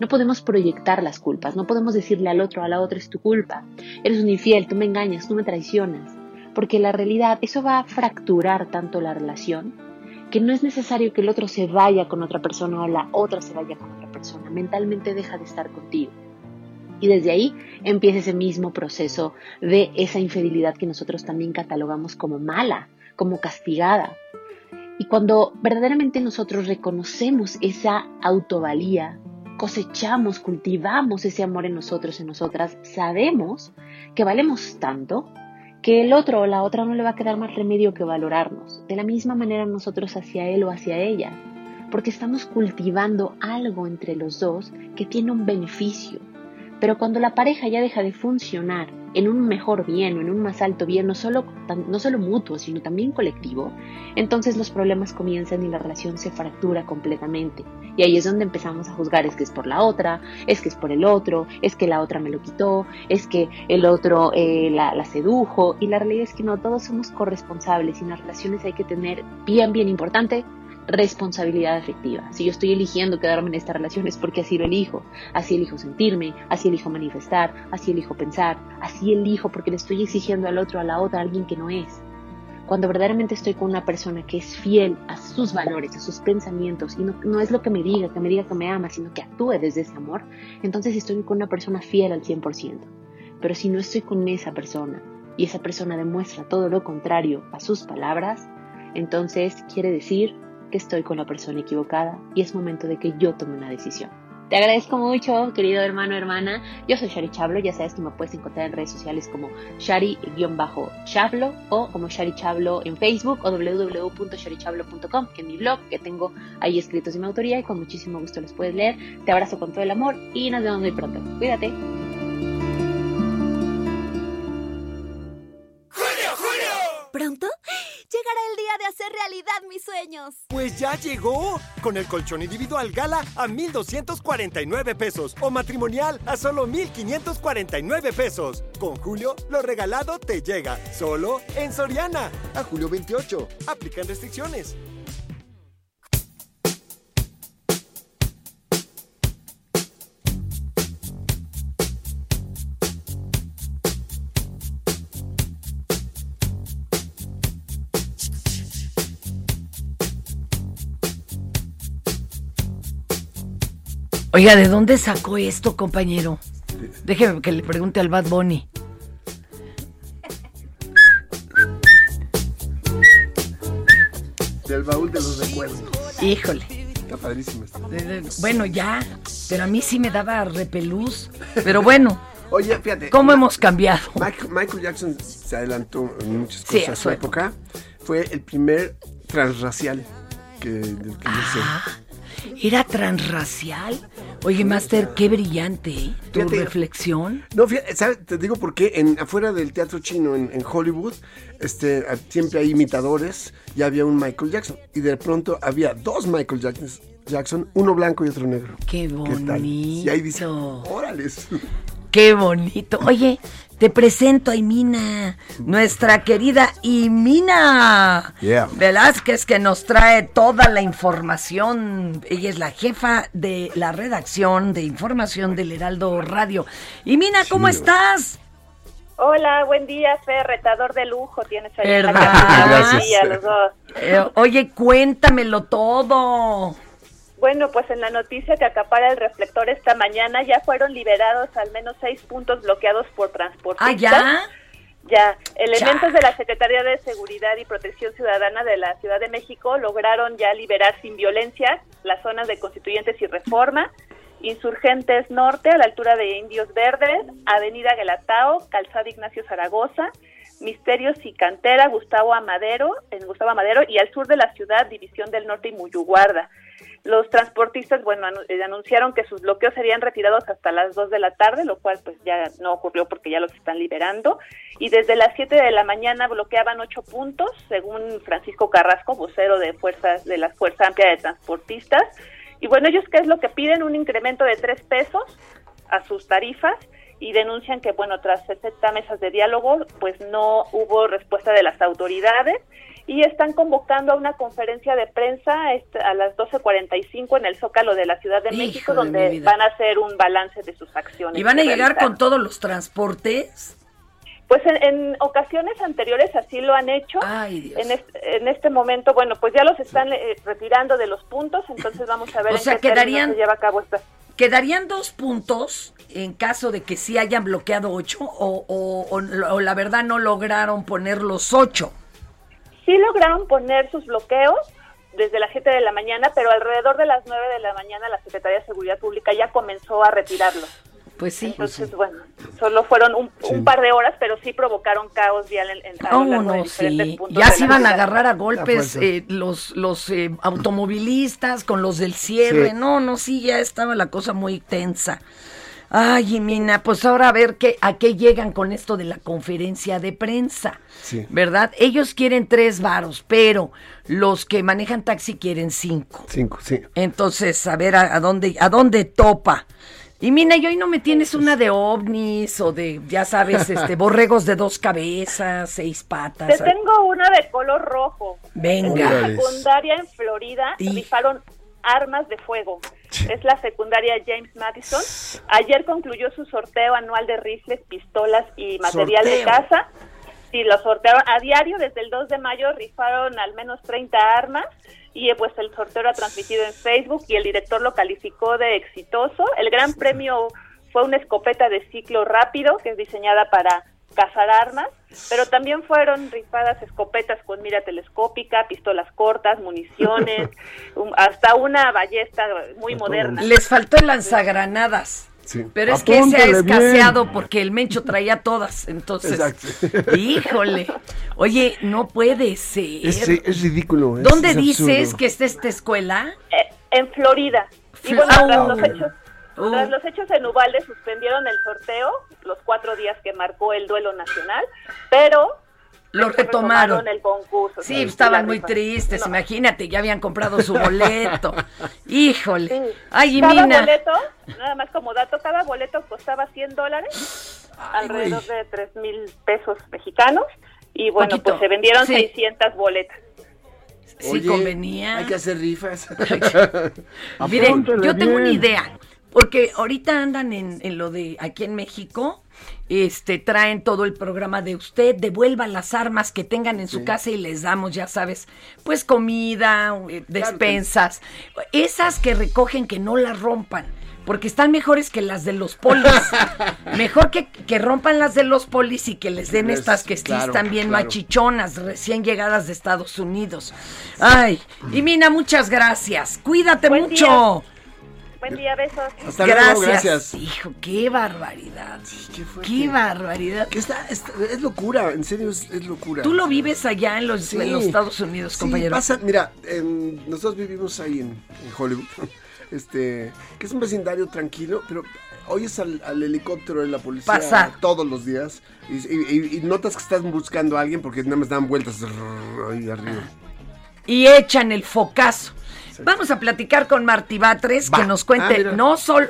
N: no podemos proyectar las culpas, no podemos decirle al otro, a la otra es tu culpa, eres un infiel, tú me engañas, tú me traicionas, porque la realidad, eso va a fracturar tanto la relación que no es necesario que el otro se vaya con otra persona o la otra se vaya con otra persona, mentalmente deja de estar contigo. Y desde ahí empieza ese mismo proceso de esa infidelidad que nosotros también catalogamos como mala, como castigada. Y cuando verdaderamente nosotros reconocemos esa autovalía, cosechamos, cultivamos ese amor en nosotros, en nosotras, sabemos que valemos tanto que el otro o la otra no le va a quedar más remedio que valorarnos. De la misma manera nosotros hacia él o hacia ella, porque estamos cultivando algo entre los dos que tiene un beneficio. Pero cuando la pareja ya deja de funcionar en un mejor bien o en un más alto bien, no solo, no solo mutuo, sino también colectivo, entonces los problemas comienzan y la relación se fractura completamente. Y ahí es donde empezamos a juzgar, es que es por la otra, es que es por el otro, es que la otra me lo quitó, es que el otro eh, la, sedujo. Y la realidad es que no, todos somos corresponsables y las relaciones hay que tener bien, bien importante responsabilidad afectiva. Si yo estoy eligiendo quedarme en esta relación es porque así lo elijo, así elijo sentirme, así elijo manifestar, así elijo pensar, así elijo porque le estoy exigiendo al otro, a la otra, a alguien que no es. Cuando verdaderamente estoy con una persona que es fiel a sus valores, a sus pensamientos, y no, no es lo que me diga, que me diga que me ama, sino que actúe desde ese amor, entonces estoy con una persona fiel al 100%. Pero si no estoy con esa persona y esa persona demuestra todo lo contrario a sus palabras, entonces quiere decir que estoy con la persona equivocada y es momento de que yo tome una decisión. Te agradezco mucho, querido hermano hermana. Yo soy Shari Chablo, ya sabes que me puedes encontrar en redes sociales como Shari-Chablo o como Shari Chablo en Facebook o www.sharichablo.com, que es mi blog, que tengo ahí escritos de mi autoría y con muchísimo gusto los puedes leer. Te abrazo con todo el amor y nos vemos muy pronto. Cuídate.
O: Realidad mis sueños.
M: Pues ya llegó. Con el colchón individual Gala a 1,249 pesos o matrimonial a solo 1,549 pesos. Con Julio, lo regalado te llega. Solo en Soriana. A julio 28. Aplican restricciones.
E: Oiga, ¿de dónde sacó esto, compañero? Déjeme que le pregunte al Bad Bunny.
F: Del baúl de los recuerdos.
E: Híjole.
F: Está padrísimo esto.
E: Bueno, ya, pero a mí sí me daba repelús. Pero bueno,
F: Oye, fíjate.
E: ¿cómo hemos cambiado?
F: Michael, Michael Jackson se adelantó en muchas
E: Sí,
F: cosas
E: a
F: a
E: su
F: época. Fue el primer transracial que, del que yo sé.
E: Ah, ¿Era transracial? Oye, Master, qué brillante, ¿eh? Tu
F: Fíjate.
E: reflexión.
F: No, fíjate, ¿sabes? te digo por qué. En, afuera del teatro chino en, en Hollywood, este, siempre hay imitadores. Ya había un Michael Jackson. Y de pronto había dos Michael Jackson, Jackson uno blanco y otro negro.
E: Qué
F: tal? Y ahí dice,
E: bonito.
F: órales.
E: Qué bonito. Oye, te presento a Imina, nuestra querida Imina
F: Yeah.
E: Velázquez, que nos trae toda la información. Ella es la jefa de la redacción de información del Heraldo Radio. Imina, ¿cómo estás?
P: Hola, buen día, Fer, retador de lujo tienes ahí.
E: ¿Verdad? Gracias.
P: Los dos.
E: Eh, oye, cuéntamelo todo.
P: Bueno, pues en la noticia que acapara el reflector esta mañana ya fueron liberados al menos seis puntos bloqueados por transportistas.
E: Ah, ¿ya?
P: Ya, elementos de la Secretaría de Seguridad y Protección Ciudadana de la Ciudad de México lograron ya liberar sin violencia las zonas de Constituyentes y Reforma, Insurgentes Norte a la altura de Indios Verdes, Avenida Guelatao, Calzada Ignacio Zaragoza, Misterios y Cantera, Gustavo Amadero, en Gustavo Amadero y al sur de la ciudad, División del Norte y Muyuguarda. Los transportistas, bueno, eh, anunciaron que sus bloqueos serían retirados hasta las 2 de la tarde, lo cual pues ya no ocurrió porque ya los están liberando. Y desde las 7 de la mañana bloqueaban 8 puntos, según Francisco Carrasco, vocero de fuerzas de la Fuerza Amplia de Transportistas. Y bueno, ellos qué es lo que piden? Un incremento de 3 pesos a sus tarifas y denuncian que, bueno, tras 60 mesas de diálogo, pues no hubo respuesta de las autoridades y están convocando a una conferencia de prensa este, a las 12.45 en el Zócalo de la Ciudad de
E: Hijo
P: México,
E: de
P: donde van a hacer un balance de sus acciones.
E: ¿Y van a llegar con todos los transportes?
P: Pues en, en ocasiones anteriores así lo han hecho. En, este, en este momento, bueno, pues ya los están eh, retirando de los puntos, entonces vamos a ver
E: O
P: en
E: sea,
P: qué
E: quedarían-
P: se lleva a cabo esta.
E: ¿Quedarían dos puntos en caso de que sí hayan bloqueado ocho o, la verdad no lograron poner los ocho?
P: Sí lograron poner sus bloqueos desde las 7 de la mañana, pero alrededor de las 9 de la mañana la Secretaría de Seguridad Pública ya comenzó a retirarlos.
E: Pues sí.
P: Entonces, bueno, solo fueron un, un par de horas, pero sí provocaron caos vial en, en a
E: Oh,
P: de
E: no,
P: diferentes
E: sí.
P: puntos
E: Ya
P: de
E: se iban a agarrar a golpes eh, los, los eh, automovilistas con los del cierre.
F: Sí.
E: No, no, sí, ya estaba la cosa muy tensa. Ay, Jimena, pues ahora a ver qué, a qué llegan con esto de la conferencia de prensa.
F: Sí.
E: ¿Verdad? Ellos quieren tres varos, pero los que manejan taxi quieren cinco.
F: Cinco, sí.
E: Entonces, a ver a, a dónde, a dónde topa. Y Mina, y hoy no me tienes una de ovnis o de, ya sabes, este, borregos de dos cabezas, seis patas.
P: Te tengo una de color rojo.
E: Venga.
P: En la secundaria en Florida
E: Y-
P: rifaron armas de fuego. Es la secundaria James Madison. Ayer concluyó su sorteo anual de rifles, pistolas y material de
E: Sorteo.
P: Sí, lo sortearon a diario desde el 2 de mayo, rifaron al menos 30 armas y eh, pues el sorteo era transmitido en Facebook y el director lo calificó de exitoso. El gran premio fue una escopeta de ciclo rápido que es diseñada para cazar armas, pero también fueron rifadas escopetas con mira telescópica, pistolas cortas, municiones, un- hasta una ballesta muy moderna.
E: Les faltó el lanzagranadas.
F: Sí.
E: Pero es que se ha
F: bien.
E: escaseado porque el Mencho traía todas. Entonces,
F: Exacto.
E: híjole. Oye, no puede ser.
F: Es, es ridículo. es-
E: ¿Dónde
F: es
E: dices
F: absurdo.
E: que está esta escuela?
P: Eh, en Florida. Y bueno,
E: Ah,
P: tras los hechos,
E: Oh.
P: tras los hechos en Ubalde suspendieron el sorteo, los cuatro días que marcó el duelo nacional, pero
E: Lo retomaron.
P: el concurso.
E: Sí, estaban muy
P: rifa.
E: tristes,
P: No.
E: imagínate, ya habían comprado su boleto. Híjole. Ay,
P: Cada
E: Mina.
P: boleto, nada más como dato, cada boleto costaba 100 dólares, alrededor de 3 mil pesos mexicanos. Y bueno,
E: Poquito.
P: pues se vendieron
E: Sí.
P: 600 boletas.
E: Sí,
F: Oye,
E: convenía.
F: Hay que hacer rifas.
E: Miren, yo tengo una idea, porque ahorita andan en, en lo de aquí en México, este, traen todo el programa de usted, devuelvan las armas que tengan en su casa y les damos, ya sabes, pues comida, eh, despensas, esas que recogen que no las rompan. Porque están mejores que las de los polis. Mejor que, que rompan las de los polis y que les den
F: Les-
E: estas que sí
F: claro,
E: están bien
F: claro.
E: machichonas, recién llegadas de Estados Unidos. Ay, y Mina, muchas gracias. Cuídate
P: Buen
E: mucho.
P: día. Buen día, besos.
F: Hasta luego, gracias.
E: Hijo, qué barbaridad. qué, barbaridad.
F: Que está, está- es locura, en serio es, es locura.
E: Tú lo vives allá en los, en los Estados Unidos,
F: Sí,
E: compañero.
F: pasa- mira, en- nosotros vivimos ahí en, en Hollywood, este, que es un vecindario tranquilo, pero oyes al, al helicóptero de la policía
E: Pasar.
F: todos los días y, y- y- y notas que estás buscando a alguien porque nada más dan vueltas rrr, ahí arriba.
E: Y echan el focazo. Vamos a platicar con Martí Batres, que nos
F: Ah,
E: cuente
F: mira.
E: no solo...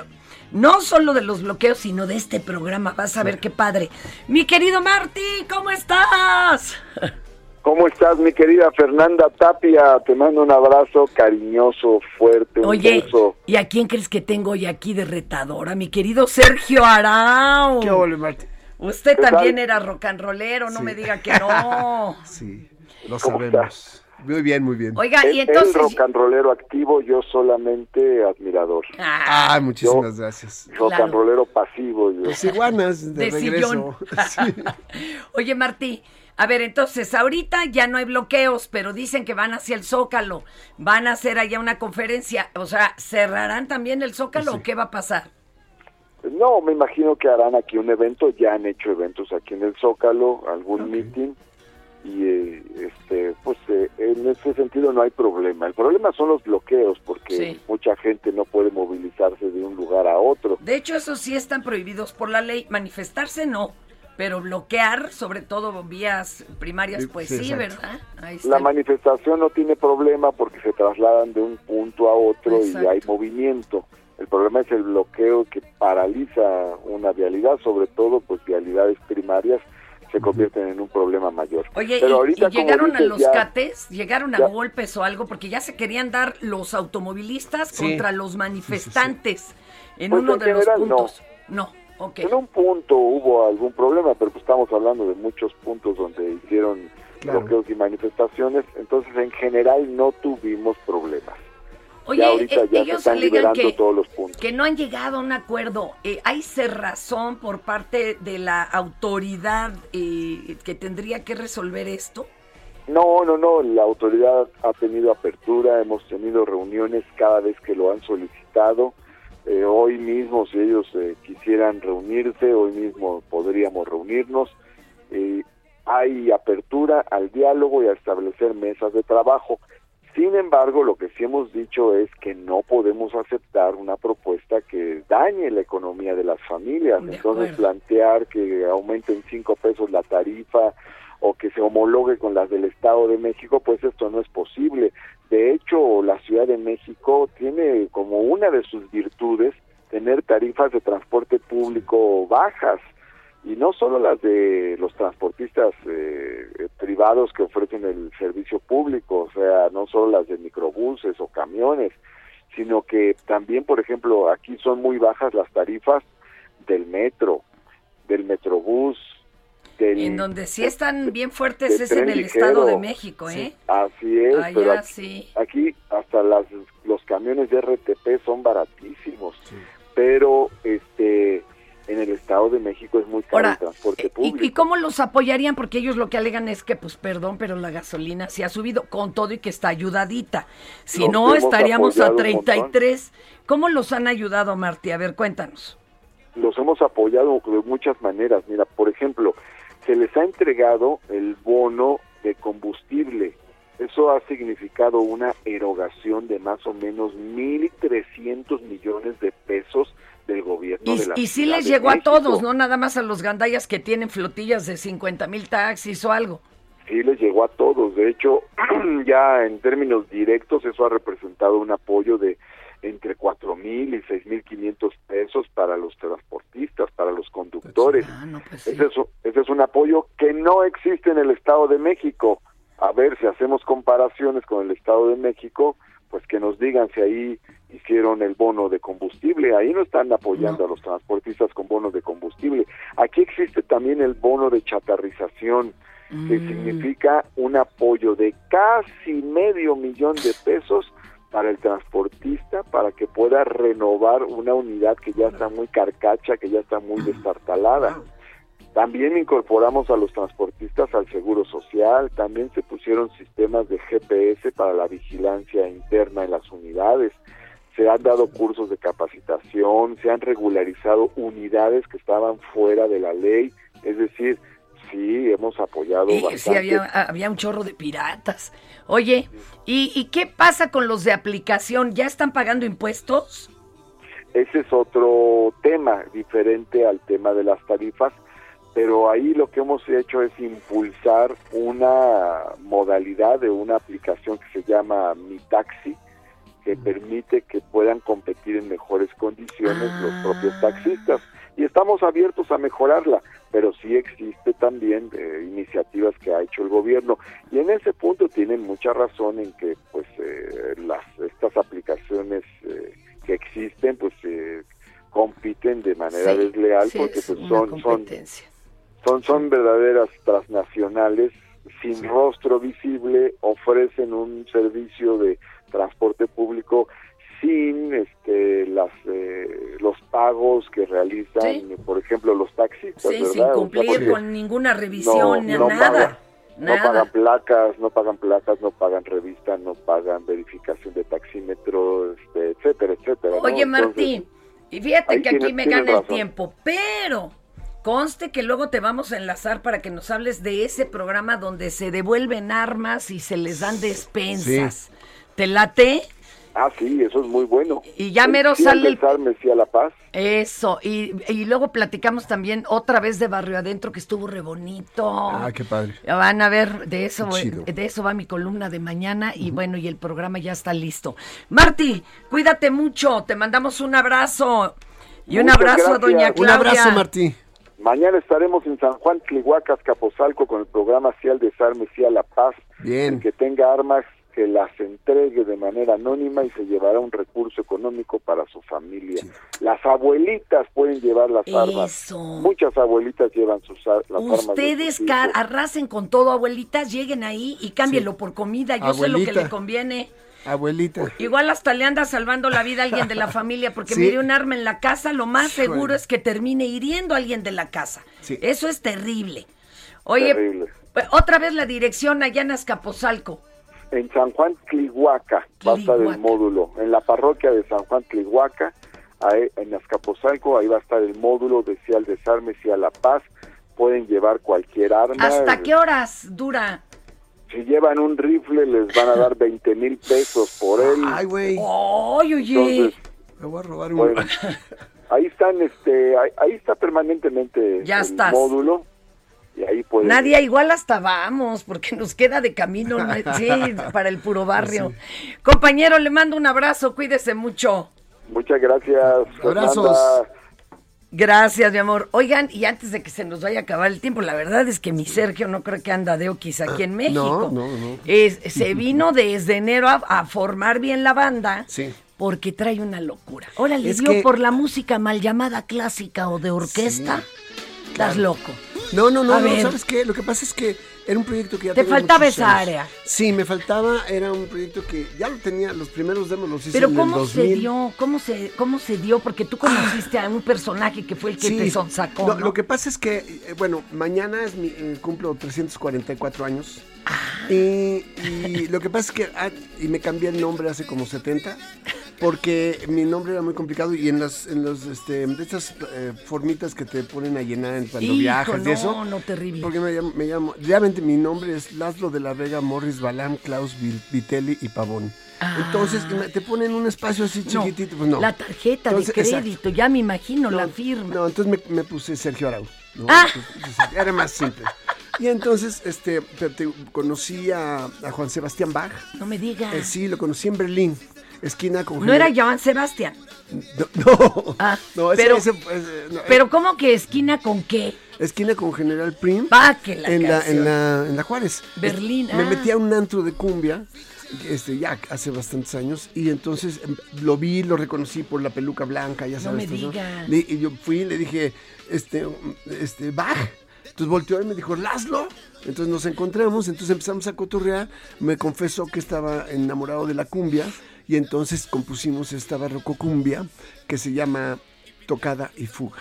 E: No solo de los bloqueos, sino de este programa. Vas a ver qué padre. Mi querido Martí, ¿cómo estás?
O: ¿Cómo estás, mi querida Fernanda Tapia? Te mando un abrazo cariñoso, fuerte, un
E: Oye,
O: beso.
E: ¿y a quién crees que tengo hoy aquí de retadora? Mi querido Sergio Arau.
F: ¿Qué ole, Martí?
E: Usted
F: ¿Qué
E: también
F: tal?
E: era rock and rollero, no
F: Sí.
E: me diga que no.
F: Sí, lo
O: ¿Cómo
F: sabemos. Muy bien, muy bien.
E: Oiga, y entonces...
O: El rock and rollero activo, yo solamente admirador.
F: Ah, muchísimas gracias.
O: Rock
E: Claro.
O: and rollero pasivo. Yo.
F: Los iguanas de,
E: De
F: regreso.
E: sillón. Oye, Martí, a ver, entonces, ahorita ya no hay bloqueos, pero dicen que van hacia el Zócalo. Van a hacer allá una conferencia. O sea, ¿cerrarán también el Zócalo o qué va a pasar?
O: No, me imagino que harán aquí un evento, ya han hecho eventos aquí en el Zócalo, algún meeting y eh, este pues eh, en ese sentido no hay problema. El problema son los bloqueos porque
E: Sí.
O: mucha gente no puede movilizarse de un lugar a otro.
E: De hecho, esos sí están prohibidos por la ley. Manifestarse no, pero bloquear, sobre todo vías primarias, pues
O: sí.
E: ¿verdad? Ahí está.
O: La manifestación no tiene problema porque se trasladan de un punto a otro y hay movimiento. El problema es el bloqueo que paraliza una vialidad, sobre todo pues vialidades primarias se convierten en un problema mayor.
E: Oye,
O: Pero
E: y-
O: ahorita,
E: y, llegaron a
O: dices,
E: los
O: ya-
E: cates, llegaron a
O: ya-
E: golpes o algo, porque ya se querían dar los automovilistas
O: Sí.
E: contra los manifestantes en
O: Pues
E: uno
O: en
E: de los
O: general, no.
E: puntos. No, ok.
O: En un punto hubo algún problema, pero pues estamos hablando de muchos puntos donde hicieron
F: Claro.
O: bloqueos y manifestaciones, entonces en general no tuvimos problemas.
E: Oye,
O: ya ahorita
E: eh,
O: ya se
E: ellos
O: están
E: alegan
O: liberando
E: que,
O: todos los puntos.
E: que no han llegado a un acuerdo. Eh, ¿Hay cerrazón por parte de la autoridad eh, que tendría que resolver esto?
O: No, no, no, la autoridad ha tenido apertura, hemos tenido reuniones cada vez que lo han solicitado. Eh, hoy mismo, si ellos eh, quisieran reunirse, hoy mismo podríamos reunirnos. Hay apertura al diálogo y a establecer mesas de trabajo. Sin embargo, lo que sí hemos dicho es que no podemos aceptar una propuesta que dañe la economía de las familias.
Q: De
O: Entonces, plantear que aumenten cinco pesos la tarifa o que se homologue con las del Estado de México, pues esto no es posible. De hecho, la Ciudad de México tiene como una de sus virtudes tener tarifas de transporte público bajas y no solo las de los transportistas eh, privados que ofrecen el servicio público, o sea, no solo las de microbuses o camiones, sino que también, por ejemplo, aquí son muy bajas las tarifas del metro, del metrobús, del
E: En donde sí están bien fuertes es en el
O: ligero.
E: Estado de México, ¿eh?
O: Así es,
E: Allá
O: pero aquí,
E: sí.
O: aquí hasta las, los camiones de RTP son baratísimos, pero este en el Estado de México es muy caro
E: Ahora,
O: el transporte
E: ¿Y,
O: público.
E: y cómo los apoyarían? Porque ellos lo que alegan es que, pues perdón, pero la gasolina sí ha subido con todo y que está ayudadita. Si no, estaríamos a
O: apoyado un montón.
E: 33. ¿Cómo los han ayudado, Martí? A ver, cuéntanos.
O: los hemos apoyado de muchas maneras. Mira, por ejemplo, se les ha entregado el bono de combustible Eso ha significado una erogación de más o menos 1.300 millones de pesos del gobierno
E: Y,
O: de la
E: y sí les llegó a todos, no nada más a los gandallas que tienen flotillas de 50 mil taxis o algo.
O: Sí, les llegó a todos. De hecho, ya en términos directos, eso ha representado un apoyo de entre cuatro mil y seis mil quinientos pesos para los transportistas, para los conductores.
E: pues
O: ese, es, ese es un apoyo que no existe en el Estado de México. A ver, si hacemos comparaciones con el Estado de México, pues que nos digan si ahí hicieron el bono de combustible. Ahí no están apoyando a los transportistas con bonos de combustible. Aquí existe también el bono de chatarrización que significa un apoyo de casi medio millón de pesos para el transportista para que pueda renovar una unidad que ya está muy carcacha, que ya está muy destartalada. También incorporamos a los transportistas al seguro social, también se pusieron sistemas de GPS para la vigilancia interna en las unidades, se han dado cursos de capacitación, se han regularizado unidades que estaban fuera de la ley, es decir, sí hemos apoyado
E: Y
O: bastante.
E: sí, había, había un chorro de piratas. Oye, ¿y, ¿y qué pasa con los de aplicación? ¿Ya están pagando impuestos?
O: Ese es otro tema diferente al tema de las tarifas, pero ahí lo que hemos hecho es impulsar una modalidad de una aplicación que se llama Mi Taxi, que permite que puedan competir en mejores condiciones los propios taxistas. Y estamos abiertos a mejorarla, pero sí existe también eh, iniciativas que ha hecho el gobierno. Y en ese punto tienen mucha razón en que pues eh, las estas aplicaciones eh, que existen pues eh, compiten de manera
E: Sí,
O: desleal
E: sí,
O: porque
E: es
O: pues son son. Son son verdaderas transnacionales sin rostro visible ofrecen un servicio de transporte público sin este las eh, los pagos que realizan
E: Sí.
O: por ejemplo los taxistas
E: Sí,
O: ¿verdad?
E: sin
O: O sea,
E: cumplir con ninguna revisión, ni
O: no
E: nada.
O: no pagan placas, no pagan placas, no pagan revista, no pagan verificación de taxímetro, este, etcétera, etcétera. ¿no?
E: Oye,
O: Entonces,
E: Martín, y fíjate que aquí me gana el tiempo, pero conste que luego te vamos a enlazar para que nos hables de ese programa donde se devuelven armas y se les dan despensas. ¿Te late?
O: Ah, sí, eso es muy bueno.
E: Y ya mero
O: Sí,
E: sale
O: sí a la paz.
E: Eso, y, y luego platicamos también otra vez de Barrio Adentro que estuvo re bonito.
F: Ah, qué padre.
E: Ya Van a ver, de eso, de eso va mi columna de mañana y bueno, y el programa ya está listo. Marti, cuídate mucho, te mandamos un abrazo y un abrazo a doña
O: Un
E: Claudia.
F: abrazo, Martí.
O: Mañana estaremos en San Juan, Tlihuacas, Capozalco con el programa Sí al Desarme, Sí a la Paz.
F: Bien.
O: El que tenga armas, que las entregue de manera anónima y se llevará un recurso económico para su familia. Las abuelitas pueden llevar las armas.
E: Eso.
O: Muchas abuelitas llevan sus ar- las armas. de
E: Ustedes car-
O: hijos.
E: arrasen con todo, abuelitas, lleguen ahí y cámbienlo por comida, yo sé lo que
F: Abuelita.
E: le conviene.
F: Abuelita.
E: Igual hasta le anda salvando la vida a alguien de la familia, porque
F: Sí.
E: mire un arma en la casa, lo más
F: Híjole.
E: seguro es que termine hiriendo a alguien de la casa.
F: Sí.
E: Eso es terrible. Oye,
O: Terrible.
E: pues, otra vez la dirección allá en Azcapotzalco.
O: En San Juan, Tlihuaca, va a estar el
E: Tlihuaca.
O: módulo. En la parroquia de San Juan, Tlihuaca, en Azcapotzalco, ahí va a estar el módulo de Sí al Desarme, Sí a la Paz. Pueden llevar cualquier arma.
E: ¿Hasta qué horas dura?
O: Si llevan un rifle, les van a dar 20 mil pesos por él.
F: Ay, güey.
E: ¡Ay, oye!
F: Me voy a robar un...
O: Bueno, ahí están, este, ahí, ahí está permanentemente
E: Ya
O: el
E: estás.
O: módulo y ahí pueden.
E: Nadie, igual hasta vamos, porque nos queda de camino, ¿no? sí, para el puro barrio. Compañero, le mando un abrazo, cuídese mucho.
O: Muchas gracias.
F: Abrazos.
O: Fernanda.
E: Gracias, mi amor. Oigan, y antes de que se nos vaya a acabar el tiempo, la verdad es que mi Sergio no creo que anda de oquis aquí en México.
F: No, no, no.
E: Es- se vino desde enero a, a formar bien la banda.
F: Sí.
E: Porque trae una locura. Ahora le dio
F: que-
E: por la música mal llamada clásica o de orquesta. Estás
F: claro.
E: loco.
F: No, no, no, no. ¿sabes qué? Lo que pasa es que era un proyecto que ya
E: Te
F: tenía
E: faltaba esa
F: años.
E: área.
F: Sí, me faltaba, era un proyecto que ya lo tenía, los primeros demos los hice
E: Pero
F: en el
E: ¿cómo se
F: 2000.
E: dio? ¿Cómo se, ¿Cómo se dio? Porque tú conociste a un personaje que fue el que
F: Sí.
E: te sonsacó,
F: No,
E: ¿no?
F: Lo que pasa es que, eh, bueno, mañana es mi, eh, cumplo 344 años.
E: Ah.
F: Y, y lo que pasa es que, ah, y me cambié el nombre hace como 70. Porque mi nombre era muy complicado y en las en los este de estas eh, formitas que te ponen a llenar en- cuando
E: Hijo,
F: viajas y
E: no,
F: eso.
E: no, terrible.
F: Porque me llamo, me llamo- realmente mi nombre es Laszlo de la Vega Morris Balam Klaus Vitelli y Pavón. Entonces y me- te ponen un espacio así
E: Ah. No,
F: chiquitito, pues no.
E: La tarjeta
F: Entonces,
E: de
F: exacto.
E: crédito, ya me imagino la firma.
F: No, entonces me, me puse Sergio Arau. ¿no?
E: Ah.
F: Entonces, era más simple. Y entonces este, te- te- conocí a, a Juan Sebastián Bach.
E: No me digas.
F: Eh, sí, lo conocí en Berlín, esquina con
E: No era Joan Sebastián.
F: No, no,
E: Ah,
F: no, ese-
E: pero,
F: ese, pues, eh, no,
E: pero ¿cómo que esquina con qué?
F: esquina con General Prim.
E: Va, que la
F: en, la, en, la, en la Juárez.
E: Berlín,
F: Me
E: ah.
F: metí a un antro de cumbia, este, ya hace bastantes años, y entonces em, lo vi, lo reconocí por la peluca blanca, ya
E: No
F: sabes.
E: me
F: todo eso.
E: digas.
F: Le- y yo fui y le dije, este, este, Bach. Entonces volteó y me dijo, Laszlo. Entonces nos encontramos, entonces empezamos a cotorrear. Me confesó que estaba enamorado de la cumbia y entonces compusimos esta barroco cumbia que se llama Tocada y Fuga.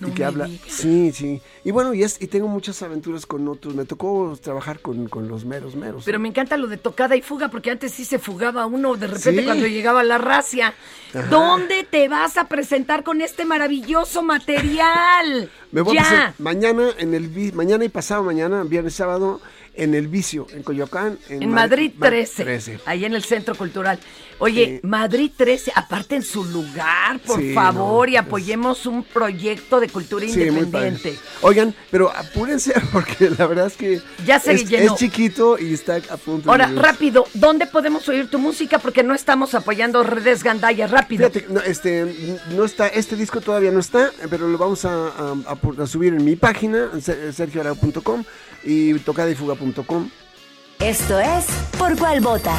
E: No
F: y que habla,
E: digas.
F: sí, sí. Y bueno, y, es, y tengo muchas aventuras con otros. Me tocó trabajar con, con los meros meros.
E: Pero me encanta lo de tocada y fuga, porque antes sí se fugaba uno de repente
F: Sí.
E: cuando llegaba la racia.
F: Ajá.
E: ¿Dónde te vas a presentar con este maravilloso material?
F: Me voy
E: ya.
F: a mañana en el mañana y pasado mañana, viernes sábado, en el vicio, en Coyoacán.
E: En
F: Ma-
E: Madrid
F: Ma-
E: 13, ahí en el Centro Cultural. Oye, Madrid 13, aparte en su lugar, por
F: Sí,
E: favor,
F: no,
E: y apoyemos un proyecto de cultura
F: Sí,
E: independiente.
F: Oigan, pero apúrense porque la verdad es que
E: Ya se
F: es,
E: llenó.
F: es chiquito y está a punto
E: Ahora,
F: de...
E: rápido, ¿dónde podemos oír tu música? Porque no estamos apoyando redes gandalla, rápido.
F: Fíjate, no, este, no está, este disco todavía no está, pero lo vamos a, a- a pu- a subir en mi página, se- sergioarau.com y tocadayfuga.com.
A: Esto es Por Cuál Vota.